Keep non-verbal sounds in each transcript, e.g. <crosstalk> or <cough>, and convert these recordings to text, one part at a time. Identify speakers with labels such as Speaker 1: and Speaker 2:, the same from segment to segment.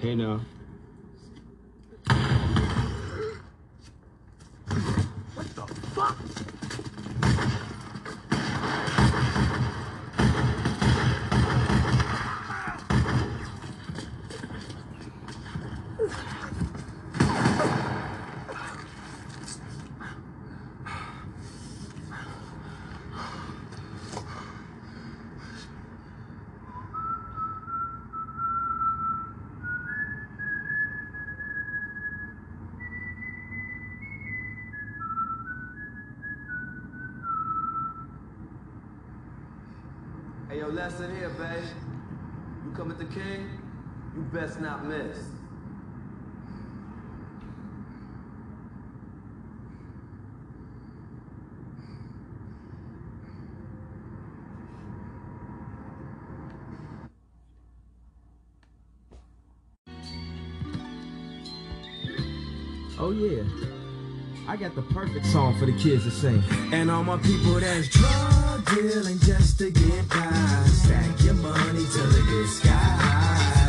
Speaker 1: Hey now.
Speaker 2: What the fuck?
Speaker 3: Hey, yo, lesson here, babe. You come at the king, you best not miss.
Speaker 1: Oh yeah. I got the perfect song for the kids to sing. And all my people that's drug dealing just to get by. Stack your money till it gets sky. We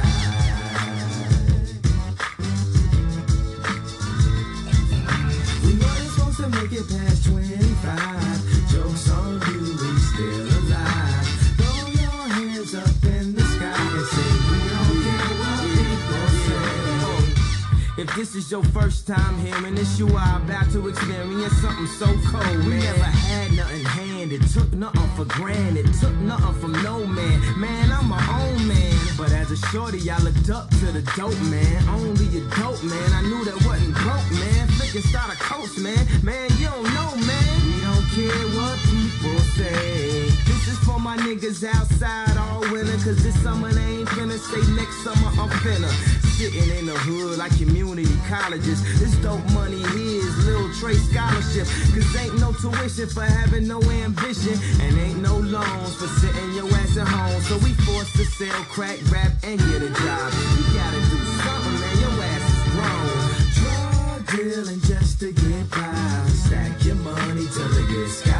Speaker 1: If this is your first time hearing this, you are about to experience something so cold. We never had nothing handed, took nothing for granted, took nothing from no man. Man, I'm my own man. But as a shorty, I looked up to the dope man. Only a dope man. I knew that wasn't broke, man. Flicking start a coach, man. Man, you don't know, man. We don't care what people say. This is for my niggas outside all winter. Cause this summer they ain't finna say next summer I'm finna. Sitting in the hood like community colleges. This dope money here is Lil Trey scholarship. Cause ain't no tuition for having no ambition. And ain't no loans for sitting your ass at home. So we forced to sell crack, rap, and get a job. You gotta do something, man. Your ass is grown. Drug dealing just to get by. Stack your money till it gets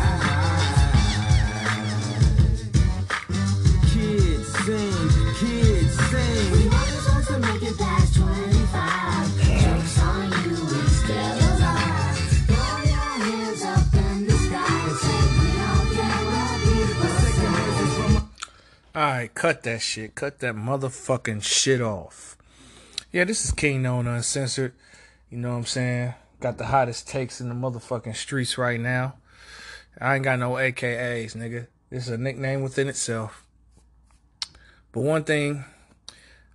Speaker 4: Alright, cut that shit. Cut that motherfucking shit off. Yeah, this is Kingknown Uncensored. You know what I'm saying? Got the hottest takes in the motherfucking streets right now. I ain't got no AKAs, nigga. This is a nickname within itself. But one thing,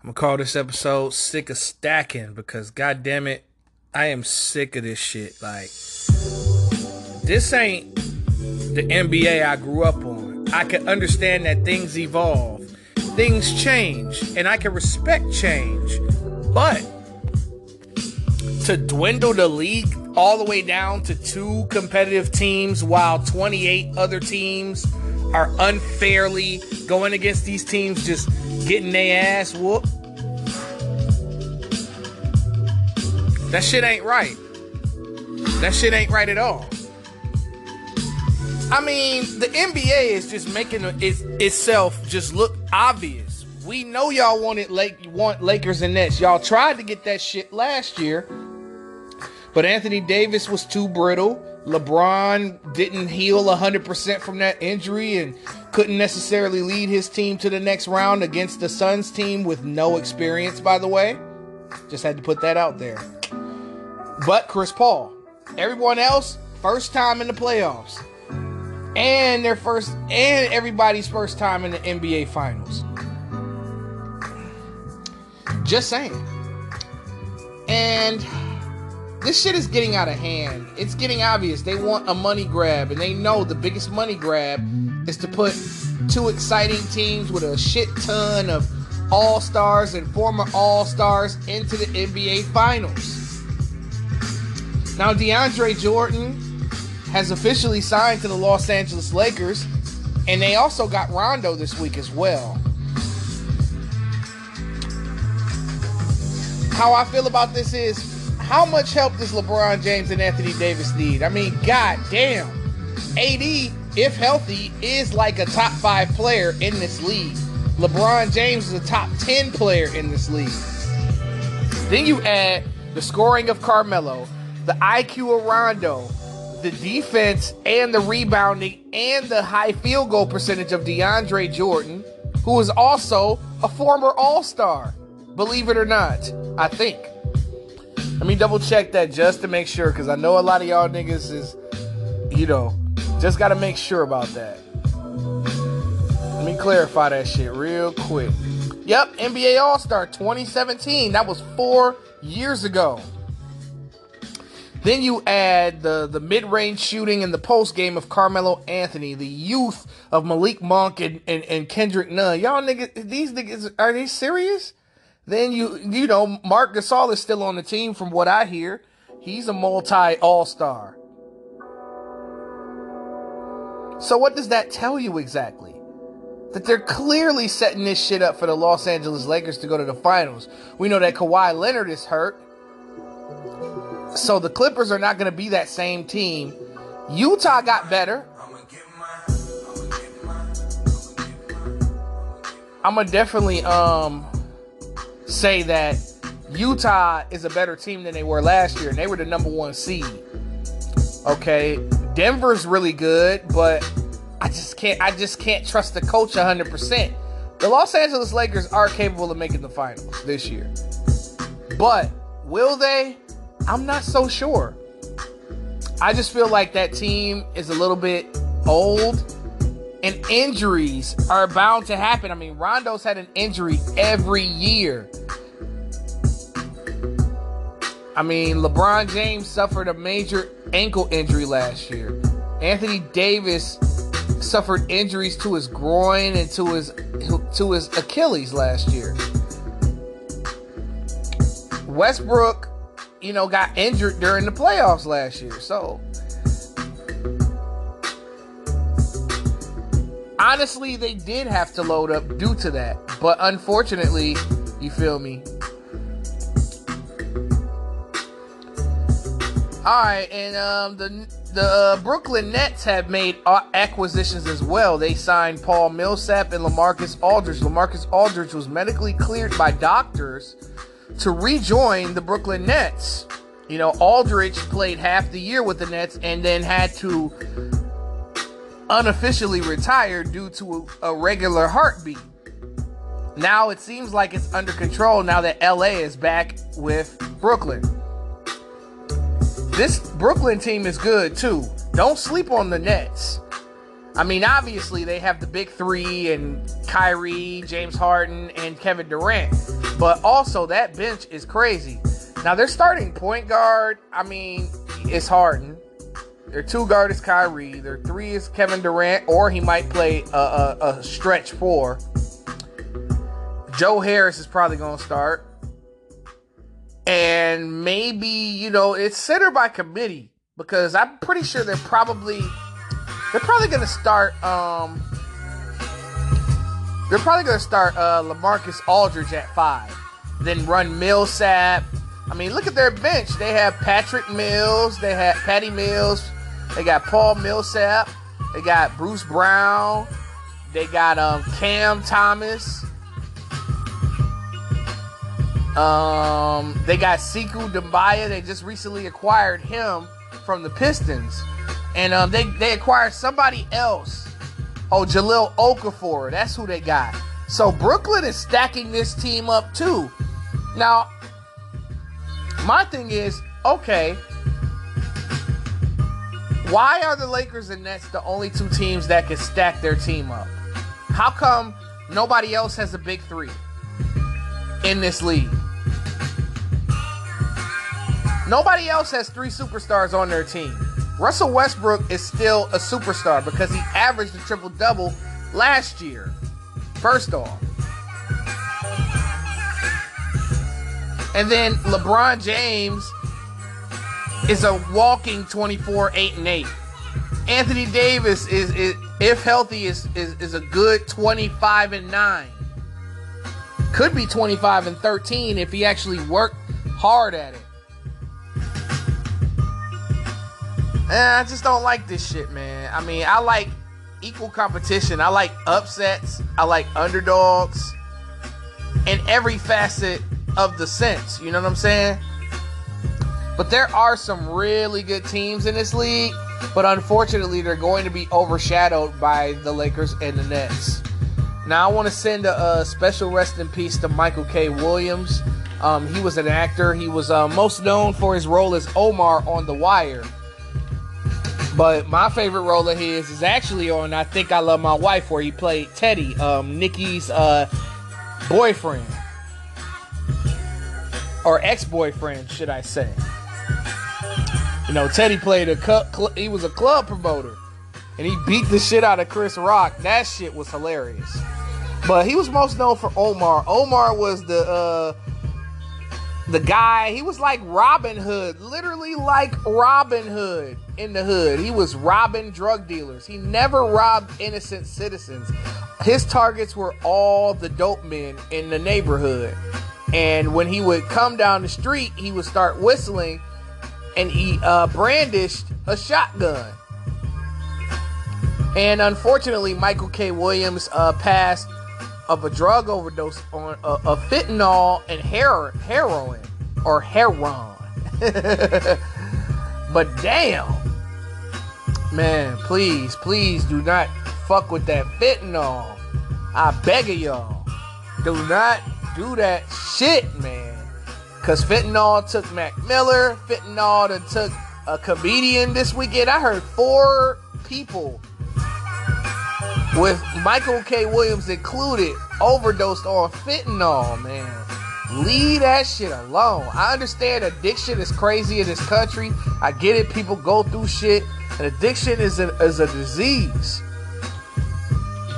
Speaker 4: I'm gonna call this episode Sick of Stacking because goddamn it, I am sick of this shit. Like, this ain't the NBA I grew up. I can understand that things evolve, things change, and I can respect change. But to dwindle the league all the way down to two competitive teams while 28 other teams are unfairly going against these teams just getting their ass whooped. That shit ain't right. That shit ain't right at all. I mean, the NBA is just making it, itself just look obvious. We know y'all wanted Lake want Lakers and Nets. Y'all tried to get that shit last year, but Anthony Davis was too brittle. LeBron didn't heal 100% from that injury and couldn't necessarily lead his team to the next round against the Suns team with no experience, by the way. Just had to put that out there. But Chris Paul, everyone else, first time in the playoffs. And their first and everybody's first time in the NBA finals. Just saying. And this shit is getting out of hand. It's getting obvious. They want a money grab, and they know the biggest money grab is to put two exciting teams with a shit ton of all stars and former all stars into the NBA finals. Now, DeAndre Jordan has officially signed to the Los Angeles Lakers, and they also got Rondo this week as well. How I feel about this is how much help does LeBron James and Anthony Davis need? I mean, god damn. AD, if healthy, is like a top five player in this league. LeBron James is a top 10 player in this league. Then you add the scoring of Carmelo, the IQ of Rondo, the defense and the rebounding and the high field goal percentage of DeAndre Jordan, who is also a former All Star. Believe it or not, I think. Let me double check that just to make sure, because I know a lot of y'all niggas is, you know, just got to make sure about that. Let me clarify that shit real quick. Yep, NBA All Star 2017. That was four years ago. Then you add the, the mid range shooting and the post game of Carmelo Anthony, the youth of Malik Monk and, and, and Kendrick Nunn. Y'all niggas, these niggas, are they serious? Then you, you know, Marc Gasol is still on the team from what I hear. He's a multi all star. So what does that tell you exactly? That they're clearly setting this shit up for the Los Angeles Lakers to go to the finals. We know that Kawhi Leonard is hurt. So the Clippers are not going to be that same team. Utah got better. I'm gonna definitely um say that Utah is a better team than they were last year, and they were the number one seed. Okay, Denver's really good, but I just can't. I just can't trust the coach 100. percent The Los Angeles Lakers are capable of making the finals this year, but will they? I'm not so sure. I just feel like that team is a little bit old and injuries are bound to happen. I mean, Rondo's had an injury every year. I mean, LeBron James suffered a major ankle injury last year. Anthony Davis suffered injuries to his groin and to his to his Achilles last year. Westbrook, you know, got injured during the playoffs last year. So, honestly, they did have to load up due to that. But unfortunately, you feel me? All right, and um, the the uh, Brooklyn Nets have made acquisitions as well. They signed Paul Millsap and Lamarcus Aldridge. Lamarcus Aldridge was medically cleared by doctors to rejoin the Brooklyn Nets. You know, Aldridge played half the year with the Nets and then had to unofficially retire due to a, a regular heartbeat. Now it seems like it's under control now that LA is back with Brooklyn. This Brooklyn team is good too. Don't sleep on the Nets. I mean, obviously they have the big three and Kyrie, James Harden, and Kevin Durant. But also that bench is crazy. Now their starting point guard, I mean, it's Harden. Their two guard is Kyrie. Their three is Kevin Durant, or he might play a, a, a stretch four. Joe Harris is probably going to start. And maybe, you know, it's center by committee because I'm pretty sure they're probably they're probably going to start um they're probably going to start uh LaMarcus Aldridge at 5. Then run Millsap. I mean, look at their bench. They have Patrick Mills, they have Patty Mills, they got Paul Millsap, they got Bruce Brown, they got um Cam Thomas. Um, they got Sekou Doumbouya. They just recently acquired him from the Pistons, and um, they they acquired somebody else. Oh, Jahlil Okafor. That's who they got. So Brooklyn is stacking this team up too. Now, my thing is, okay, why are the Lakers and Nets the only two teams that can stack their team up? How come nobody else has a big three in this league? Nobody else has three superstars on their team. Russell Westbrook is still a superstar because he averaged a triple double last year. First off. And then LeBron James is a walking 24 8 and 8. Anthony Davis is, is if healthy is, is is a good 25 and 9. Could be 25 and 13 if he actually worked hard at it. Eh, I just don't like this shit, man. I mean, I like equal competition. I like upsets. I like underdogs. In every facet of the sense. You know what I'm saying? But there are some really good teams in this league, but unfortunately, they're going to be overshadowed by the Lakers and the Nets. Now, I want to send a, a special rest in peace to Michael K. Williams. Um, he was an actor. He was uh, most known for his role as Omar on The Wire. But my favorite role of his is actually on I Think I Love My Wife, where he played Teddy, um, Nikki's uh, boyfriend. Or ex boyfriend, should I say. You know, Teddy played a cu- cl- he was a club promoter, and he beat the shit out of Chris Rock. That shit was hilarious. But he was most known for Omar. Omar was the uh, the guy. He was like Robin Hood, literally like Robin Hood in the hood. He was robbing drug dealers. He never robbed innocent citizens. His targets were all the dope men in the neighborhood. And when he would come down the street, he would start whistling and he uh, brandished a shotgun. And unfortunately, Michael K. Williams uh, passed of a drug overdose on uh, of fentanyl and hero- heroin or heroin. <laughs> but damn, man, please, please do not fuck with that fentanyl. I beg of y'all, do not do that shit, man. Cause fentanyl took Mac Miller, fentanyl that took a comedian this weekend. I heard four people with Michael K. Williams included, overdosed on fentanyl, man. Leave that shit alone. I understand addiction is crazy in this country. I get it. People go through shit. And addiction is a, is a disease.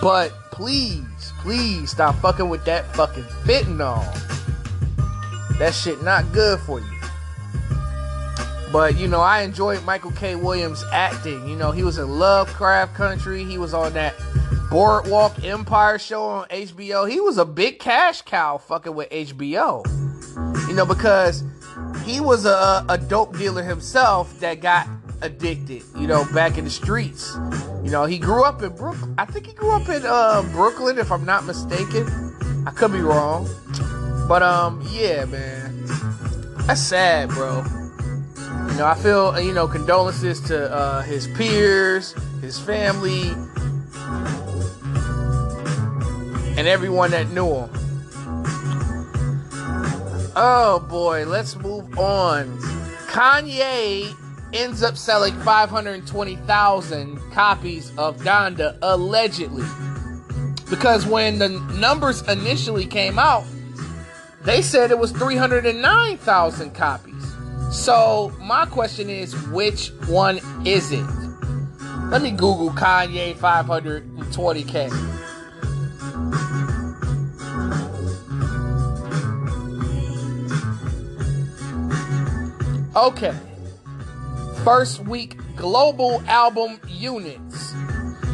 Speaker 4: But please, please stop fucking with that fucking fentanyl. That shit not good for you. But you know, I enjoyed Michael K. Williams acting. You know, he was in Lovecraft Country. He was on that Boardwalk Empire show on HBO. He was a big cash cow fucking with HBO. You know, because he was a, a dope dealer himself that got addicted, you know, back in the streets. You know, he grew up in Brooklyn. I think he grew up in uh, Brooklyn, if I'm not mistaken. I could be wrong. But, um, yeah, man. That's sad, bro. You know, I feel, you know, condolences to uh, his peers, his family, and everyone that knew him. Oh boy, let's move on. Kanye ends up selling 520,000 copies of Donda allegedly. Because when the numbers initially came out, they said it was 309,000 copies. So, my question is which one is it? Let me Google Kanye 520K. Okay. First week global album units.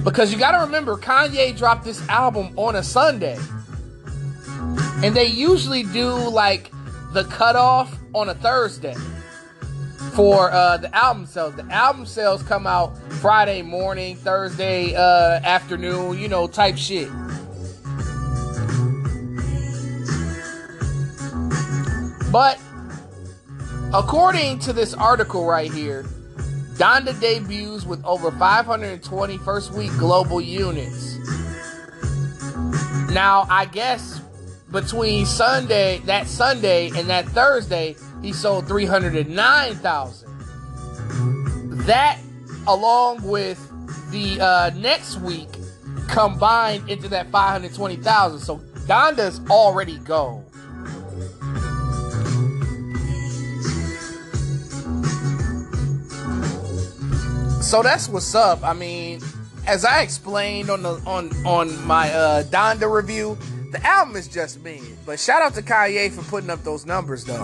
Speaker 4: Because you gotta remember, Kanye dropped this album on a Sunday. And they usually do like the cutoff on a Thursday for uh, the album sales. The album sales come out Friday morning, Thursday uh, afternoon, you know, type shit. But according to this article right here, Donda debuts with over 520 first week global units. Now, I guess between Sunday, that Sunday, and that Thursday, he sold 309,000. That, along with the uh, next week, combined into that 520,000. So Donda's already gold. So that's what's up. I mean, as I explained on the on on my uh, Donda review, the album is just me. But shout out to Kanye for putting up those numbers, though.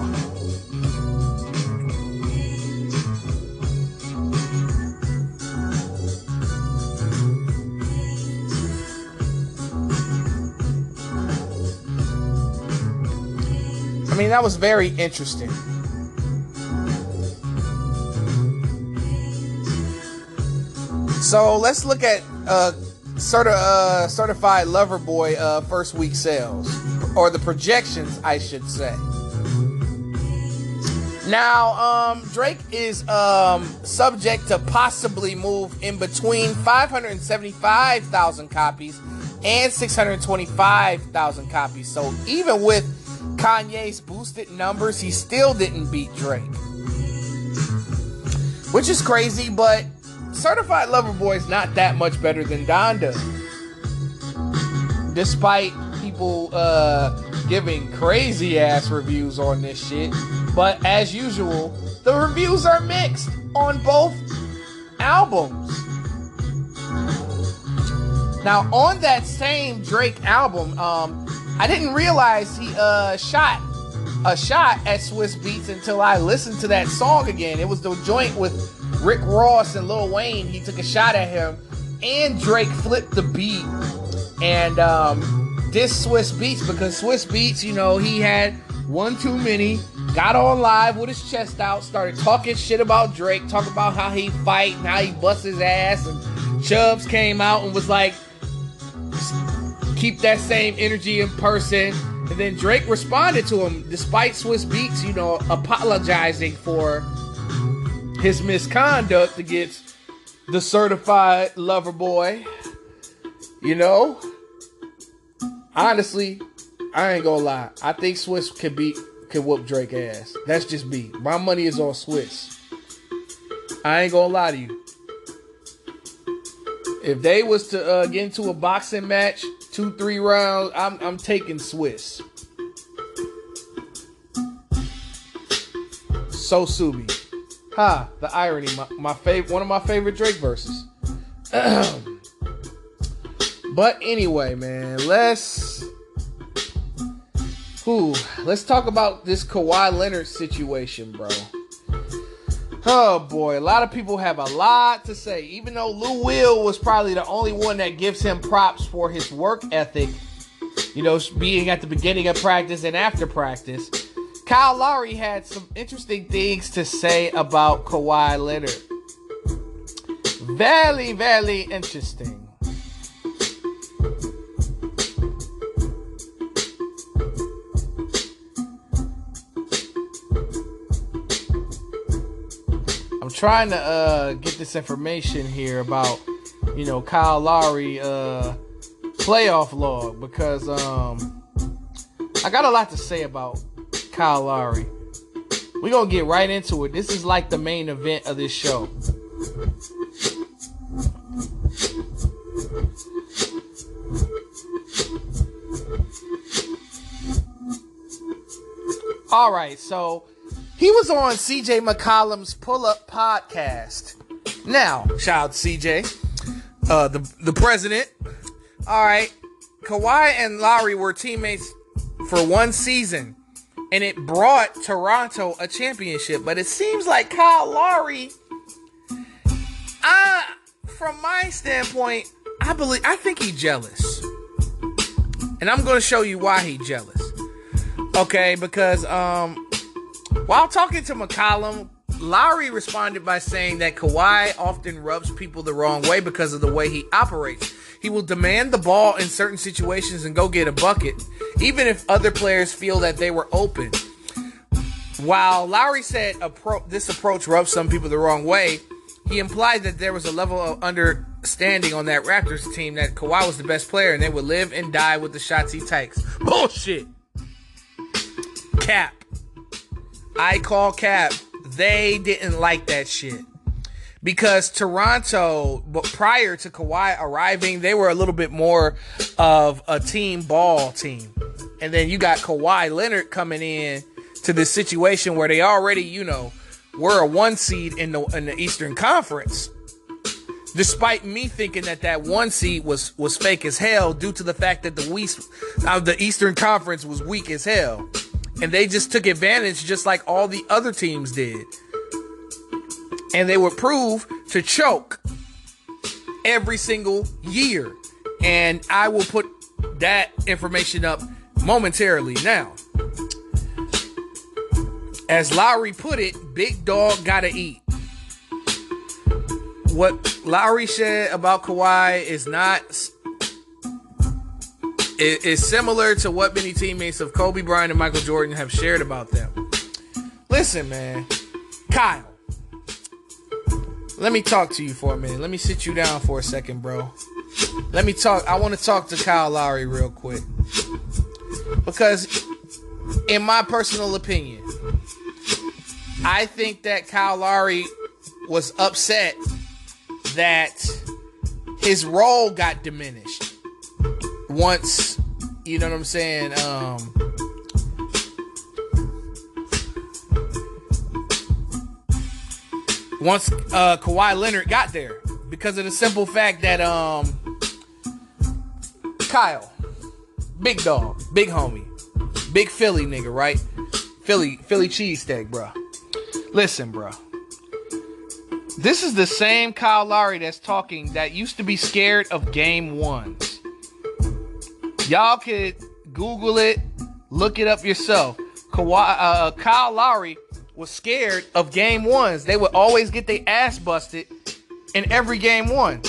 Speaker 4: I mean, that was very interesting. So let's look at uh, certi- uh, certified lover boy uh, first week sales, or the projections, I should say. Now, um, Drake is um, subject to possibly move in between 575,000 copies and 625,000 copies. So even with Kanye's boosted numbers, he still didn't beat Drake. Which is crazy, but Certified Lover Boy is not that much better than Donda. Despite people uh, giving crazy ass reviews on this shit. But as usual, the reviews are mixed on both albums. Now, on that same Drake album, um, I didn't realize he uh, shot a shot at Swizz Beatz until I listened to that song again. It was the joint with Rick Ross and Lil Wayne. He took a shot at him, and Drake flipped the beat and um, this Swizz Beatz because Swizz Beatz, you know, he had one too many. Got on live with his chest out, started talking shit about Drake, talking about how he fight and how he busts his ass, and Chubbs came out and was like, keep that same energy in person. And then Drake responded to him, despite Swizz Beatz, you know, apologizing for his misconduct against the certified lover boy. You know, honestly, I ain't gonna lie. I think Swizz could beat could whoop Drake ass. That's just me. My money is on Swizz. I ain't gonna lie to you. If they was to uh, get into a boxing match, two three rounds, I'm I'm taking Swizz. So Subi. Ha, the irony. My, my favorite one of my favorite Drake verses. <clears throat> but anyway, man, let's Who? let's talk about this Kawhi Leonard situation, bro. Oh boy, a lot of people have a lot to say. Even though Lou Will was probably the only one that gives him props for his work ethic, you know, being at the beginning of practice and after practice, Kyle Lowry had some interesting things to say about Kawhi Leonard. Very, very interesting. I'm trying to uh, get this information here about, you know, Kyle Lowry uh, playoff log because um, I got a lot to say about Kyle Lowry. We're gonna get right into it. This is like the main event of this show. All right, so he was on CJ McCollum's Pull Up podcast. Now, shout out to CJ, uh, the the president. All right, Kawhi and Lowry were teammates for one season, and it brought Toronto a championship. But it seems like Kyle Lowry, I, from my standpoint, I believe I think he's jealous, and I'm going to show you why he's jealous. Okay, because um, while talking to McCollum, Lowry responded by saying that Kawhi often rubs people the wrong way because of the way he operates. He will demand the ball in certain situations and go get a bucket, even if other players feel that they were open. While Lowry said appro- this approach rubs some people the wrong way, he implied that there was a level of understanding on that Raptors team that Kawhi was the best player and they would live and die with the shots he takes. Bullshit. Cap. I call cap. They didn't like that shit. Because Toronto, but prior to Kawhi arriving, they were a little bit more of a team ball team. And then you got Kawhi Leonard coming in to this situation where they already, you know, were a one seed in the in the Eastern Conference. Despite me thinking that that one seed was was fake as hell due to the fact that the West, uh, the Eastern Conference was weak as hell and they just took advantage just like all the other teams did. And they would prove to choke every single year. And I will put that information up momentarily now. As Lowry put it, big dog gotta eat. What Lowry said about Kawhi is not it is similar to what many teammates of Kobe Bryant and Michael Jordan have shared about them. Listen, man. Kyle. Let me talk to you for a minute. Let me sit you down for a second, bro. Let me talk. I want to talk to Kyle Lowry real quick. Because, in my personal opinion, I think that Kyle Lowry was upset that his role got diminished once, you know what I'm saying, um, once uh, Kawhi Leonard got there because of the simple fact that um, Kyle, big dog, big homie, big Philly nigga, right? Philly, Philly cheesesteak, bro. Listen, bro. This is the same Kyle Lowry that's talking that used to be scared of game ones. Y'all could Google it, look it up yourself. Kawhi, uh, Kyle Lowry was scared of game ones. They would always get their ass busted in every game one.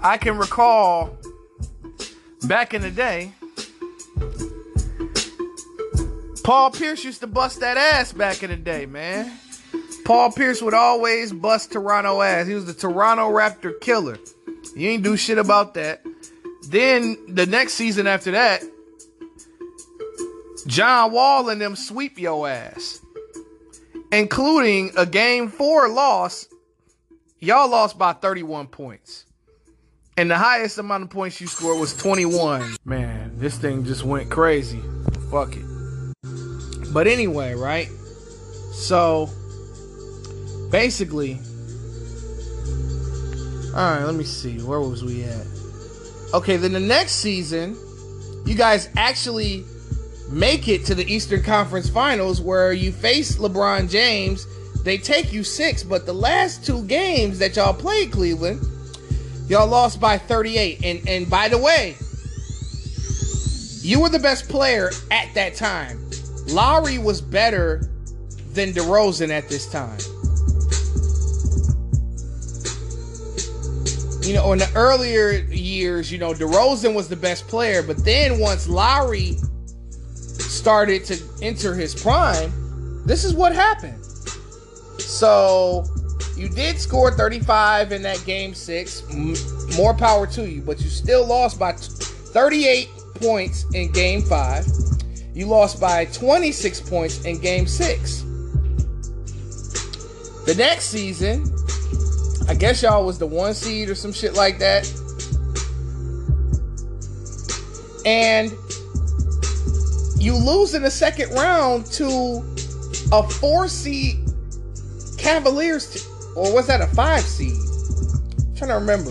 Speaker 4: I can recall back in the day, Paul Pierce used to bust that ass back in the day, man. Paul Pierce would always bust Toronto ass. He was the Toronto Raptor killer. You ain't do shit about that. Then the next season after that, John Wall and them sweep your ass, including a game four loss. Y'all lost by 31 points. And the highest amount of points you scored was 21. Man, this thing just went crazy. Fuck it. But anyway, right? So, basically, all right, let me see. Where was we at? Okay, then the next season, you guys actually make it to the Eastern Conference Finals where you face LeBron James. They take you six, but the last two games that y'all played Cleveland, y'all lost by 38. And and by the way, you were the best player at that time. Lowry was better than DeRozan at this time. You know, in the earlier years, you know, DeRozan was the best player, but then once Lowry started to enter his prime, this is what happened. So, you did score 35 in that game six. More power to you, but you still lost by 38 points in game five. You lost by 26 points in game six. The next season, I guess y'all was the one seed or some shit like that. And you lose in the second round to a four seed Cavaliers, t- or was that a five seed? I'm trying to remember.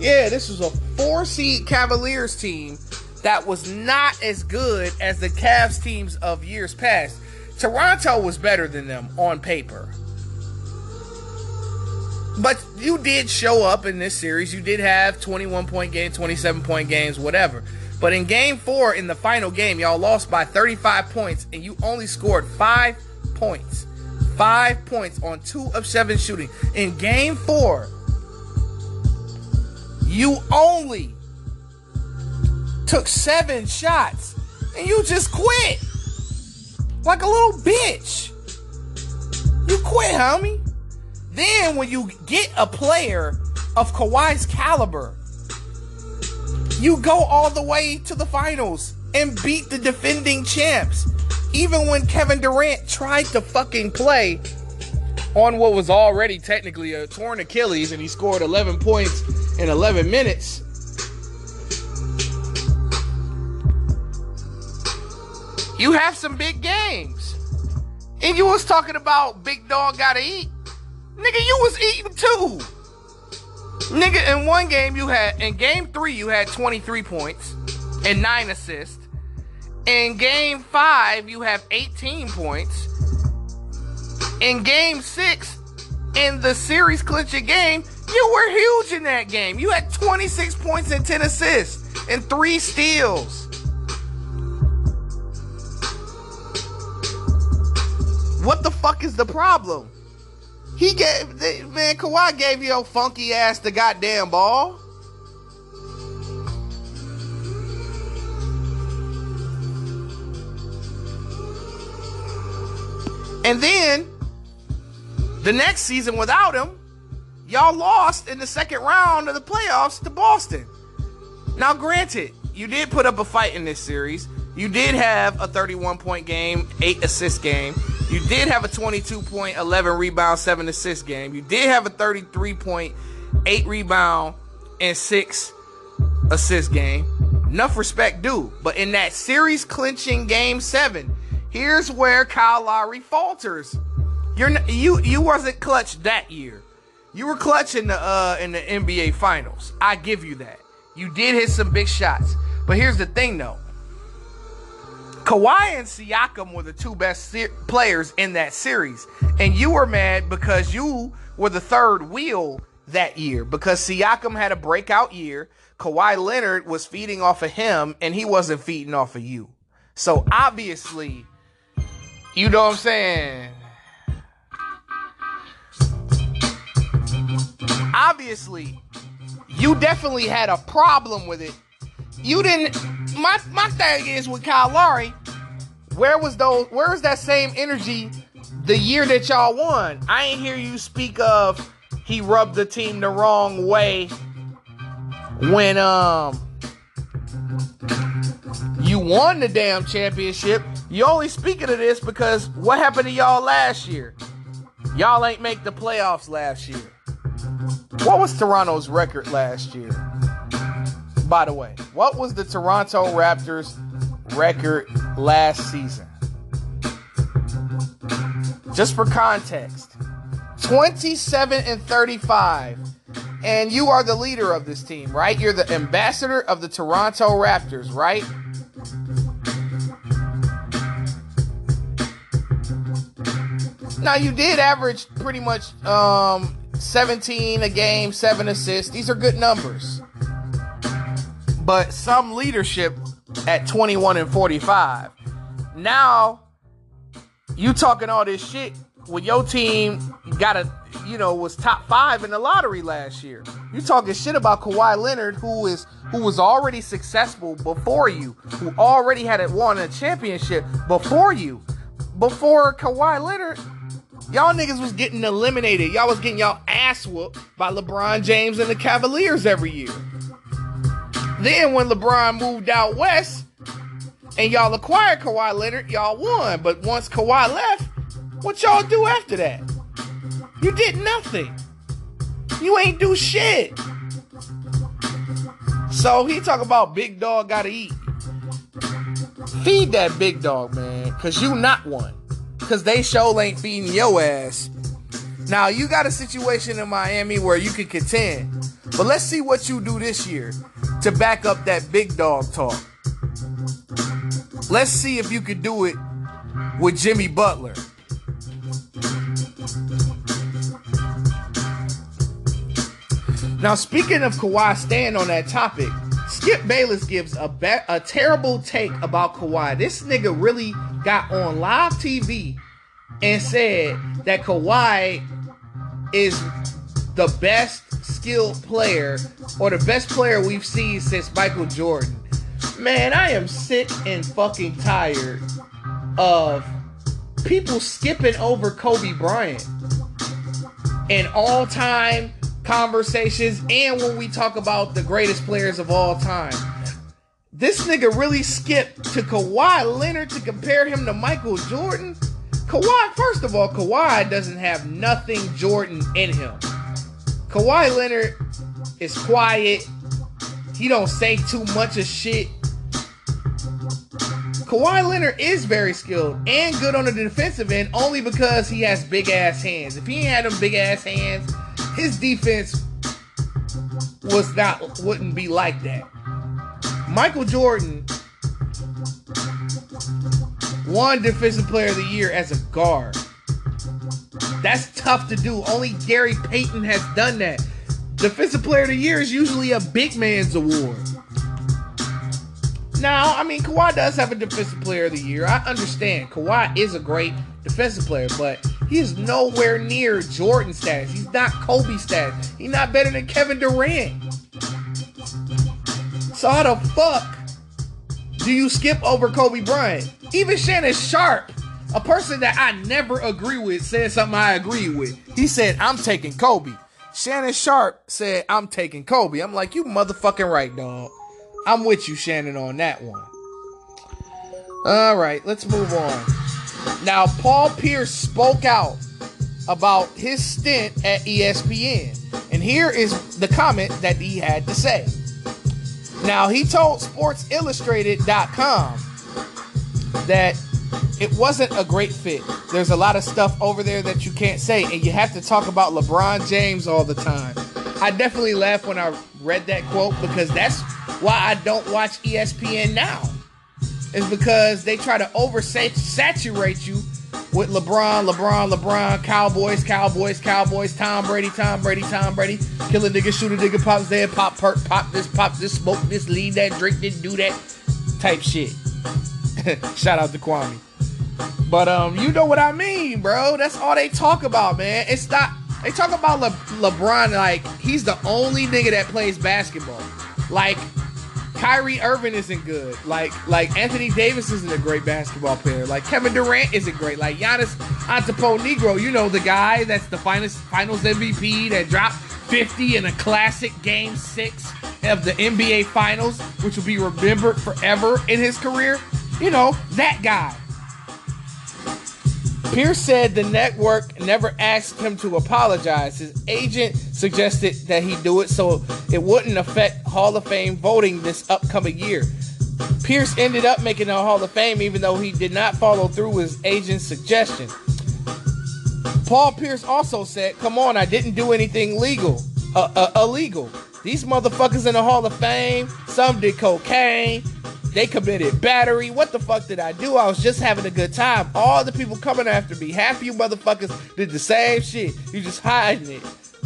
Speaker 4: Yeah, this was a four seed Cavaliers team that was not as good as the Cavs teams of years past. Toronto was better than them on paper. But you did show up in this series. You did have 21 point game, 27 point games, whatever. But in game four, in the final game, y'all lost by 35 points and you only scored five points. Five points on two of seven shooting. In game four, you only took seven shots and you just quit. Like a little bitch. You quit, homie. Then when you get a player of Kawhi's caliber, you go all the way to the finals and beat the defending champs. Even when Kevin Durant tried to fucking play on what was already technically a torn Achilles and he scored 11 points in 11 minutes. You have some big games. And you was talking about big dog gotta eat. Nigga, you was eating too. Nigga, in one game you had, in game three, you had 23 points and nine assists. In game five, you have 18 points. In game six, in the series clinching game, you were huge in that game. You had 26 points and 10 assists and three steals. What the fuck is the problem? He gave man Kawhi gave your funky ass the goddamn ball. And then the next season without him, y'all lost in the second round of the playoffs to Boston. Now, granted, you did put up a fight in this series. You did have a 31 point game, eight assist game. You did have a 22 point, 11 rebound, 7 assist game. You did have a 33 point, 8 rebound, and 6 assist game. Enough respect due. But in that series clinching game 7, here's where Kyle Lowry falters. You're n- you you wasn't clutch that year. You were clutch in the uh in the NBA finals. I give you that. You did hit some big shots. But here's the thing though. Kawhi and Siakam were the two best se- players in that series. And you were mad because you were the third wheel that year because Siakam had a breakout year. Kawhi Leonard was feeding off of him and he wasn't feeding off of you. So obviously, you know what I'm saying? Obviously, you definitely had a problem with it. You didn't. My my thing is with Kyle Lowry. Where was those? Where was that same energy the year that y'all won? I ain't hear you speak of he rubbed the team the wrong way when um you won the damn championship. You only speaking of this because what happened to y'all last year? Y'all ain't make the playoffs last year. What was Toronto's record last year? By the way, what was the Toronto Raptors record last season? Just for context, 27 and 35. And you are the leader of this team, right? You're the ambassador of the Toronto Raptors, right? Now you did average pretty much um 17 a game, 7 assists. These are good numbers. But some leadership at 21 and 45. Now you talking all this shit when your team got a you know was top five in the lottery last year. You talking shit about Kawhi Leonard, who is who was already successful before you, who already had it won a championship before you. Before Kawhi Leonard, y'all niggas was getting eliminated. Y'all was getting y'all ass whooped by LeBron James and the Cavaliers every year. Then when LeBron moved out west and y'all acquired Kawhi Leonard, y'all won. But once Kawhi left, what y'all do after that? You did nothing. You ain't do shit. So he talk about big dog gotta eat. Feed that big dog, man, cause you not one. Cause they show ain't feeding your ass. Now you got a situation in Miami where you can contend. But let's see what you do this year to back up that big dog talk. Let's see if you could do it with Jimmy Butler. Now, speaking of Kawhi, staying on that topic, Skip Bayless gives a a terrible take about Kawhi. This nigga really got on live TV and said that Kawhi is the best skilled player or the best player we've seen since Michael Jordan. Man, I am sick and fucking tired of people skipping over Kobe Bryant in all time conversations and when we talk about the greatest players of all time. This nigga really skipped to Kawhi Leonard to compare him to Michael Jordan. Kawhi, first of all, Kawhi doesn't have nothing Jordan in him. Kawhi Leonard is quiet. He don't say too much of shit. Kawhi Leonard is very skilled and good on the defensive end only because he has big ass hands. If he had them big ass hands, his defense was not wouldn't be like that. Michael Jordan won defensive player of the year as a guard. That's tough to do. Only Gary Payton has done that. Defensive player of the year is usually a big man's award. Now, I mean, Kawhi does have a defensive player of the year. I understand. Kawhi is a great defensive player, but he is nowhere near Jordan status. He's not Kobe status. He's not better than Kevin Durant. So how the fuck do you skip over Kobe Bryant? Even Shannon Sharpe a person that I never agree with said something I agree with. He said, I'm taking Kobe. Shannon Sharpe said, I'm taking Kobe. I'm like, you motherfucking right, dog. I'm with you, Shannon, on that one. All right, let's move on. Now, Paul Pierce spoke out about his stint at ESPN. And here is the comment that he had to say. Now, he told SportsIllustrated.com that it wasn't a great fit. There's a lot of stuff over there that you can't say, and you have to talk about LeBron James all the time. I definitely laughed when I read that quote because that's why I don't watch ESPN now. Is because they try to oversaturate you with LeBron, LeBron, LeBron, Cowboys, Cowboys, Cowboys, Tom Brady, Tom Brady, Tom Brady, kill a nigga, shoot a nigga, pop there, pop perk, pop this, pop this, smoke this, lead that, drink this, do that, type shit. <laughs> Shout out to Kwame. But um, you know what I mean, bro. That's all they talk about, man. It's not. They talk about Le- LeBron like he's the only nigga that plays basketball. Like Kyrie Irving isn't good. Like like Anthony Davis isn't a great basketball player. Like Kevin Durant isn't great. Like Giannis Antetokounmpo, you know the guy that's the finals finals MVP that dropped 50 in a classic game 6 of the NBA finals, which will be remembered forever in his career. You know, that guy. Pierce said the network never asked him to apologize. His agent suggested that he do it so it wouldn't affect Hall of Fame voting this upcoming year. Pierce ended up making the Hall of Fame even though he did not follow through with his agent's suggestion. Paul Pierce also said, "Come on, I didn't do anything legal, uh, uh, illegal. These motherfuckers in the Hall of Fame, some did cocaine, they committed battery. What the fuck did I do? I was just having a good time. All the people coming after me, half of you motherfuckers did the same shit. You just hiding it.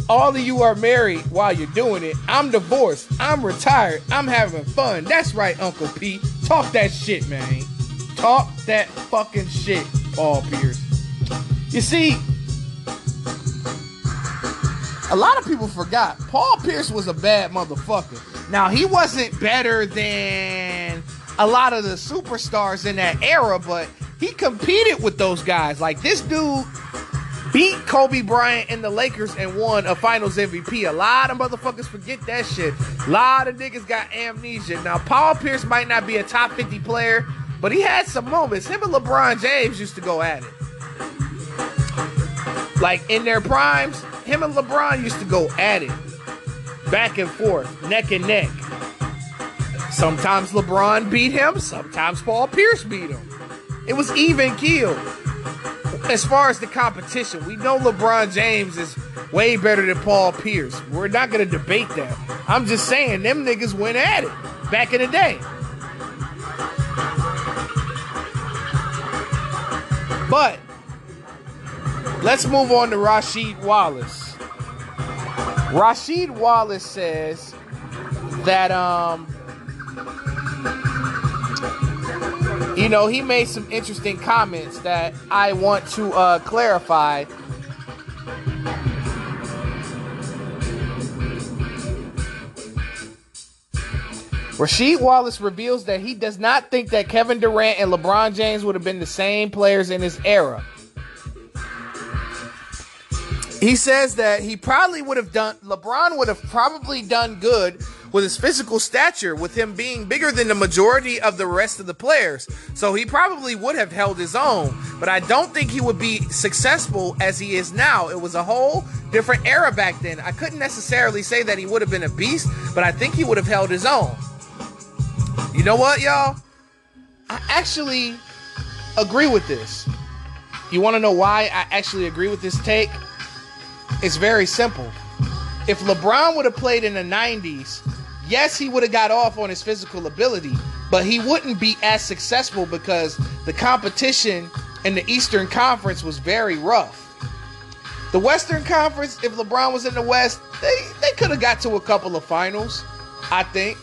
Speaker 4: All of you are married while you're doing it. I'm divorced. I'm retired. I'm having fun. That's right, Uncle P. Talk that shit, man. Talk that fucking shit, Paul Pierce. You see, a lot of people forgot Paul Pierce was a bad motherfucker. Now he wasn't better than a lot of the superstars in that era, but he competed with those guys. Like this dude beat Kobe Bryant and the Lakers and won a Finals MVP. A lot of motherfuckers forget that shit. A lot of niggas got amnesia. Now Paul Pierce might not be a top 50 player, but he had some moments. Him and LeBron James used to go at it. Like in their primes, him and LeBron used to go at it. Back and forth, neck and neck. Sometimes LeBron beat him, sometimes Paul Pierce beat him. It was even keel. As far as the competition, we know LeBron James is way better than Paul Pierce. We're not going to debate that. I'm just saying, them niggas went at it back in the day. But let's move on to Rasheed Wallace. Rasheed Wallace says that um you know he made some interesting comments that I want to uh, clarify. Rasheed Wallace reveals that he does not think that Kevin Durant and LeBron James would have been the same players in his era. He says that he probably would have done, LeBron would have probably done good with his physical stature, with him being bigger than the majority of the rest of the players. So he probably would have held his own, but I don't think he would be successful as he is now. It was a whole different era back then. I couldn't necessarily say that he would have been a beast, but I think he would have held his own. You know what, y'all? I actually agree with this. You want to know why I actually agree with this take? It's very simple. If LeBron would have played in the 90s, yes, he would have got off on his physical ability, but he wouldn't be as successful because the competition in the Eastern Conference was very rough. The Western Conference, if LeBron was in the West, they, they could have got to a couple of finals, I think.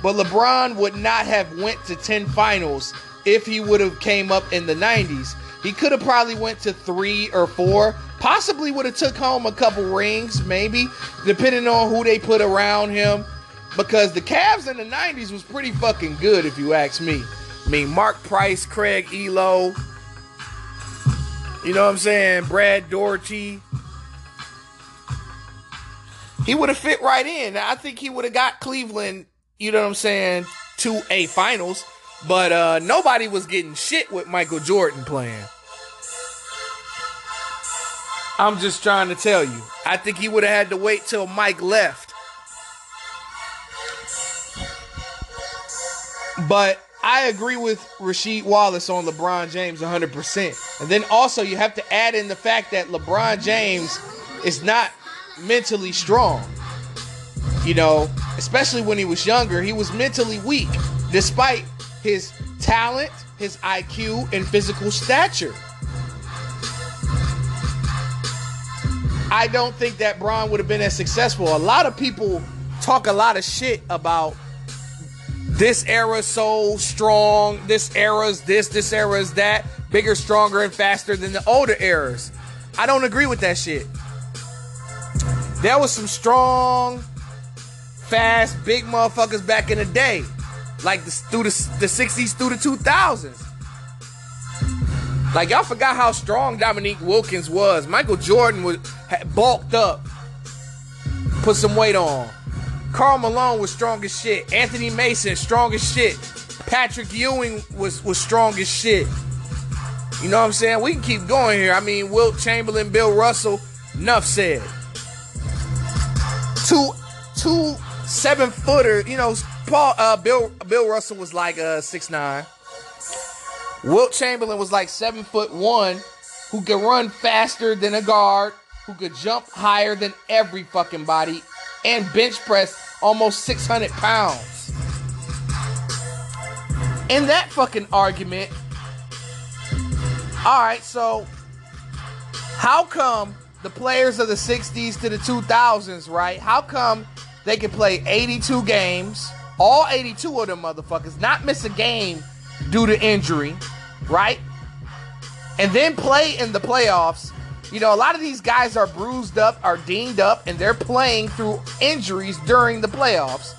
Speaker 4: But LeBron would not have went to 10 finals if he would have came up in the 90s. He could have probably went to 3 or 4, possibly would have took home a couple rings maybe, depending on who they put around him because the Cavs in the 90s was pretty fucking good if you ask me. I mean, Mark Price, Craig Ehlo, You know what I'm saying? Brad Daugherty. He would have fit right in. I think he would have got Cleveland, you know what I'm saying, to a finals. But uh, nobody was getting shit with Michael Jordan playing. I'm just trying to tell you. I think he would have had to wait till Mike left. But I agree with Rasheed Wallace on LeBron James 100%. And then also, you have to add in the fact that LeBron James is not mentally strong. You know, especially when he was younger, he was mentally weak despite his talent, his IQ, and physical stature. I don't think that Bron would have been as successful. A lot of people talk a lot of shit about this era so strong, this era's this, this era's that, bigger, stronger, and faster than the older eras. I don't agree with that shit. There was some strong, fast, big motherfuckers back in the day, like the, through the, the 60s through the 2000s. Like y'all forgot how strong Dominique Wilkins was. Michael Jordan was bulked up, put some weight on. Karl Malone was strong as shit. Anthony Mason strong as shit. Patrick Ewing was was strong as shit. You know what I'm saying? We can keep going here. I mean, Wilt Chamberlain, Bill Russell, enough said. Two two seven footer. You know, Paul uh, Bill Bill Russell was like uh six nine. Wilt Chamberlain was like seven foot one, who could run faster than a guard, who could jump higher than every fucking body, and bench press almost 600 pounds. In that fucking argument, all right, so how come the players of the 60s to the 2000s, right? How come they could play 82 games, all 82 of them motherfuckers, not miss a game due to injury, right? And then play in the playoffs. You know, a lot of these guys are bruised up, are dinged up, and they're playing through injuries during the playoffs.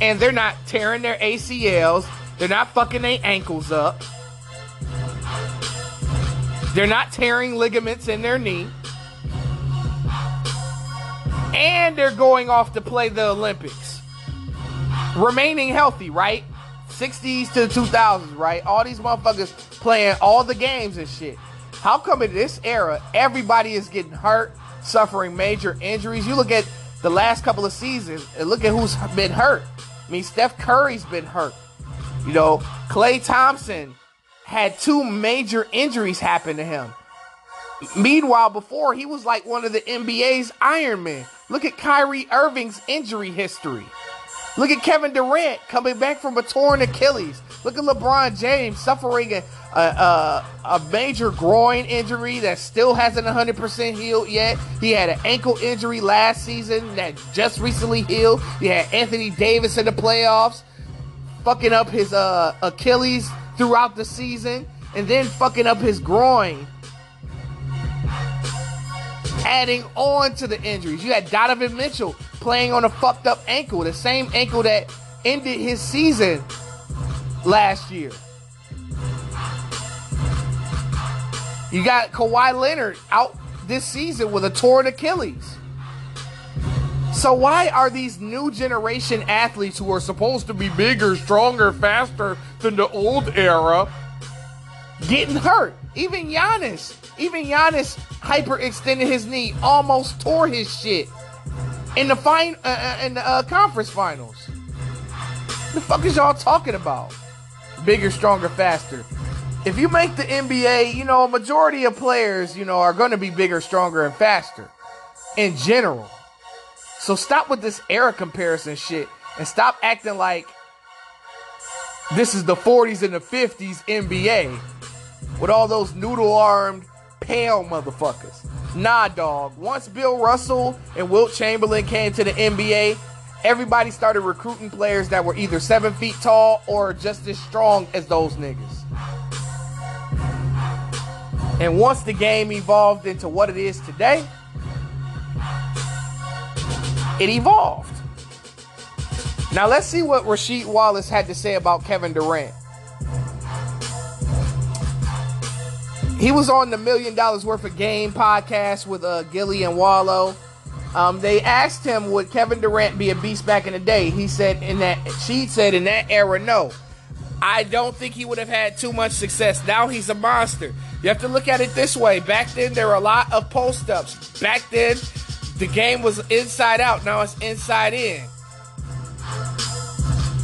Speaker 4: And they're not tearing their ACLs, they're not fucking their ankles up, they're not tearing ligaments in their knee. And they're going off to play the Olympics. Remaining healthy, right? 60s to the 2000s, right? All these motherfuckers playing all the games and shit. How come in this era, everybody is getting hurt, suffering major injuries? You look at the last couple of seasons and look at who's been hurt. I mean, Steph Curry's been hurt. You know, Klay Thompson had two major injuries happen to him. Meanwhile, before he was like one of the NBA's Iron Men. Look at Kyrie Irving's injury history. Look at Kevin Durant coming back from a torn Achilles. Look at LeBron James suffering a, a, a, a major groin injury that still hasn't 100% healed yet. He had an ankle injury last season that just recently healed. He had Anthony Davis in the playoffs, fucking up his uh, Achilles throughout the season, and then fucking up his groin adding on to the injuries. You had Donovan Mitchell playing on a fucked up ankle, the same ankle that ended his season last year. You got Kawhi Leonard out this season with a torn Achilles. So why are these new generation athletes who are supposed to be bigger, stronger, faster than the old era getting hurt? Even Giannis, even Giannis hyperextended his knee, almost tore his shit in the fine uh, uh, in the uh, conference finals. The fuck is y'all talking about? Bigger, stronger, faster. If you make the NBA, you know, a majority of players, you know, are going to be bigger, stronger, and faster in general. So stop with this era comparison shit and stop acting like this is the 40s and the 50s NBA with all those noodle armed, pale motherfuckers. Nah, dog. Once Bill Russell and Wilt Chamberlain came to the NBA, everybody started recruiting players that were either seven feet tall or just as strong as those niggas. And once the game evolved into what it is today, it evolved. Now let's see what Rasheed Wallace had to say about Kevin Durant. He was on the Million Dollaz Worth of Game podcast with uh, Gillie and Wallo. Um, they asked him, would Kevin Durant be a beast back in the day? He said, in that, Sheed said, in that era, no. I don't think he would have had too much success. Now he's a monster. You have to look at it this way. Back then, there were a lot of post ups. Back then, the game was inside out. Now it's inside in.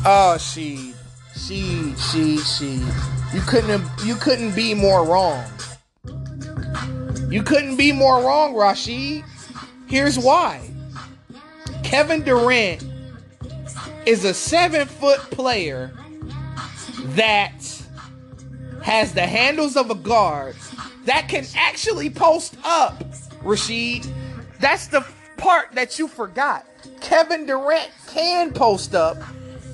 Speaker 4: Oh, she, she, she, she. You couldn't, you couldn't be more wrong. You couldn't be more wrong, Rasheed. Here's why. Kevin Durant is a seven foot player that has the handles of a guard that can actually post up, Rasheed. That's the part that you forgot. Kevin Durant can post up.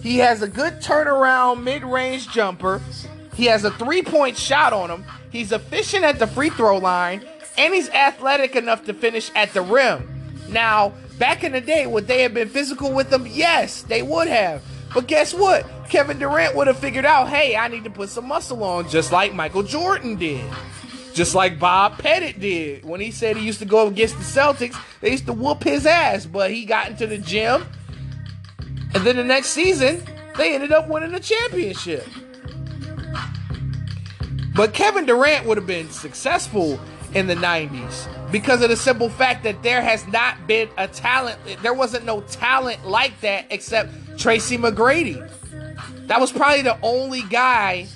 Speaker 4: He has a good turnaround mid range jumper. He has a three point shot on him. He's efficient at the free throw line. And he's athletic enough to finish at the rim. Now, back in the day, would they have been physical with him? Yes, they would have. But guess what? Kevin Durant would have figured out, hey, I need to put some muscle on, just like Michael Jordan did. Just like Bob Pettit did. When he said he used to go against the Celtics, they used to whoop his ass, but he got into the gym. And then the next season, they ended up winning the championship. But Kevin Durant would have been successful in the 90s because of the simple fact that there has not been a talent, there wasn't no talent like that except Tracy McGrady. That was probably the only guy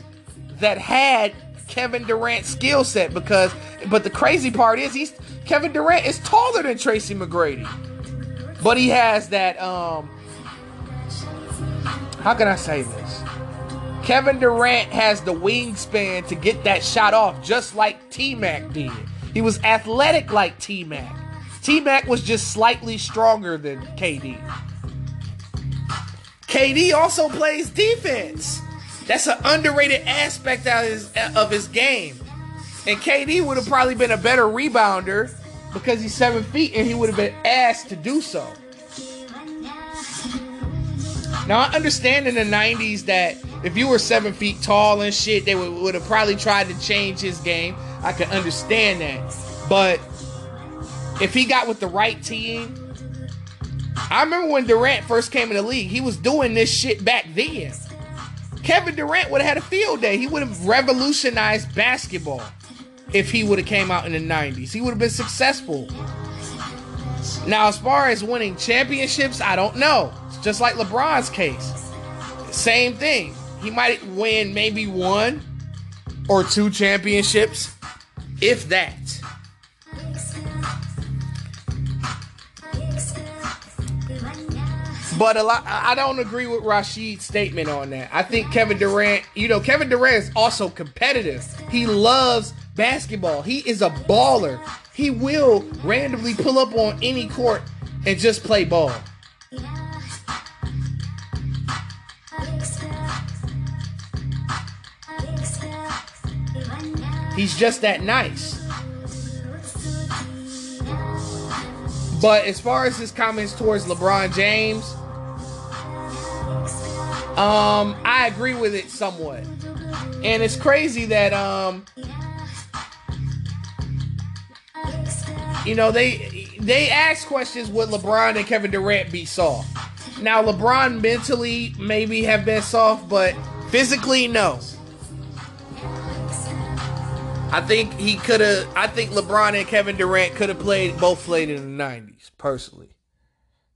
Speaker 4: that had Kevin Durant's skill set because but the crazy part is he's Kevin Durant is taller than Tracy McGrady. But he has that um how can I say this? Kevin Durant has the wingspan to get that shot off just like T Mac did. He was athletic like T Mac. T Mac was just slightly stronger than KD. KD also plays defense. That's an underrated aspect of his, of his game. And KD would have probably been a better rebounder because he's seven feet and he would have been asked to do so. Now I understand in the '90s that if you were seven feet tall and shit, they would, would have probably tried to change his game. I can understand that, but if he got with the right team, I remember when Durant first came in the league, he was doing this shit back then. Kevin Durant would have had a field day. He would have revolutionized basketball if he would have came out in the 90s. He would have been successful. Now, as far as winning championships, I don't know. It's just like LeBron's case. Same thing. He might win maybe one or two championships, if that. But a lot, I don't agree with Rasheed's statement on that. I think Kevin Durant, you know, Kevin Durant is also competitive. He loves basketball. He is a baller. He will randomly pull up on any court and just play ball. He's just that nice. But as far as his comments towards LeBron James, um, I agree with it somewhat. And it's crazy that um you know they they ask questions would LeBron and Kevin Durant be soft? Now LeBron mentally maybe have been soft, but physically no. I think he could have. I think LeBron and Kevin Durant could have played both played in the '90s. Personally,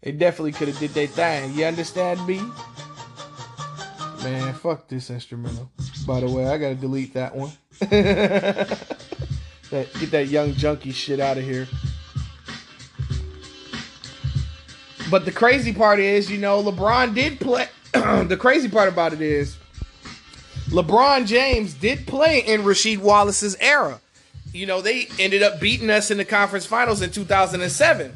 Speaker 4: they definitely could have did their thing. You understand me? Man, fuck this instrumental. By the way, I gotta delete that one. <laughs> that get that young junkie shit out of here. But the crazy part is, you know, LeBron did play. <clears throat> the crazy part about it is, LeBron James did play in Rasheed Wallace's era. You know, they ended up beating us in the conference finals in 2007.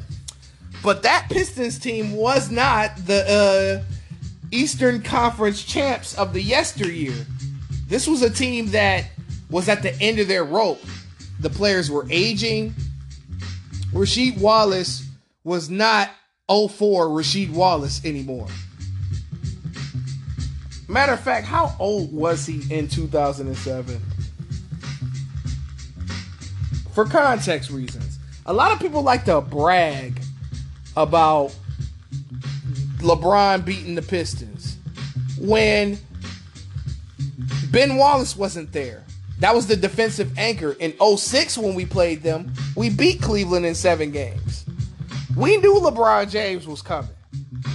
Speaker 4: But that Pistons team was not the uh, Eastern Conference champs of the yesteryear. This was a team that was at the end of their rope. The players were aging. Rasheed Wallace was not 04 Rasheed Wallace anymore. Matter of fact, how old was he in 2007? for context reasons. A lot of people like to brag about LeBron beating the Pistons when Ben Wallace wasn't there. That was the defensive anchor. In 06, when we played them, we beat Cleveland in seven games. We knew LeBron James was coming.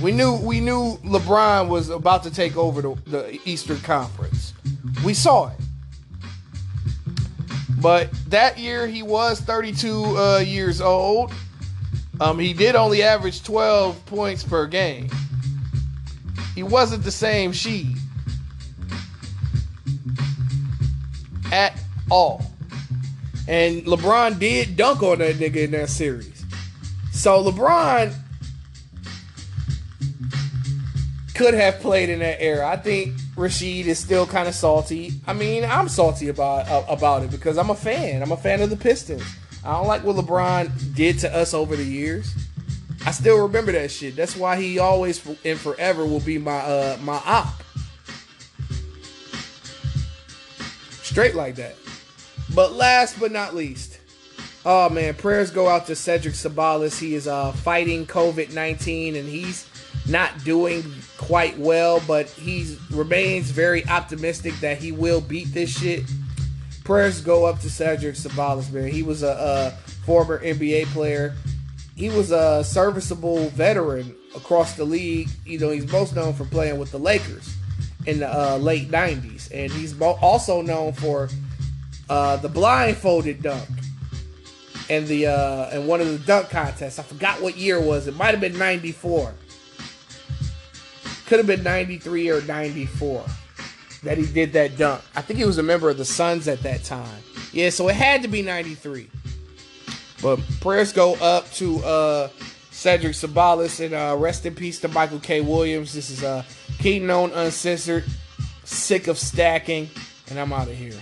Speaker 4: We knew we knew LeBron was about to take over the, the Eastern Conference. We saw it. But that year he was 32 uh, years old. Um, he did only average 12 points per game. He wasn't the same Sheed at all. And LeBron did dunk on that nigga in that series. So LeBron could have played in that era. I think Rasheed is still kind of salty. I mean, I'm salty about uh, about it because I'm a fan. I'm a fan of the Pistons. I don't like what LeBron did to us over the years. I still remember that shit. That's why he always and forever will be my uh my op. Straight like that. But last but not least, oh man, prayers go out to Cedric Ceballos. He is uh fighting COVID-19 and he's not doing quite well, but he remains very optimistic that he will beat this shit. Prayers go up to Cedric Ceballos, man. He was a, a former NBA player. He was a serviceable veteran across the league. You know, he's most known for playing with the Lakers in the uh, late '90s, and he's also known for uh, the blindfolded dunk and the uh, and one of the dunk contests. I forgot what year it was. It might have been '94. Could have been 93 or 94 that he did that dunk. I think he was a member of the Suns at that time. Yeah, so it had to be 93. But prayers go up to uh, Cedric Ceballos and uh, rest in peace to Michael K. Williams. This is uh, Kingknown Uncensored, sick of stacking, and I'm out of here.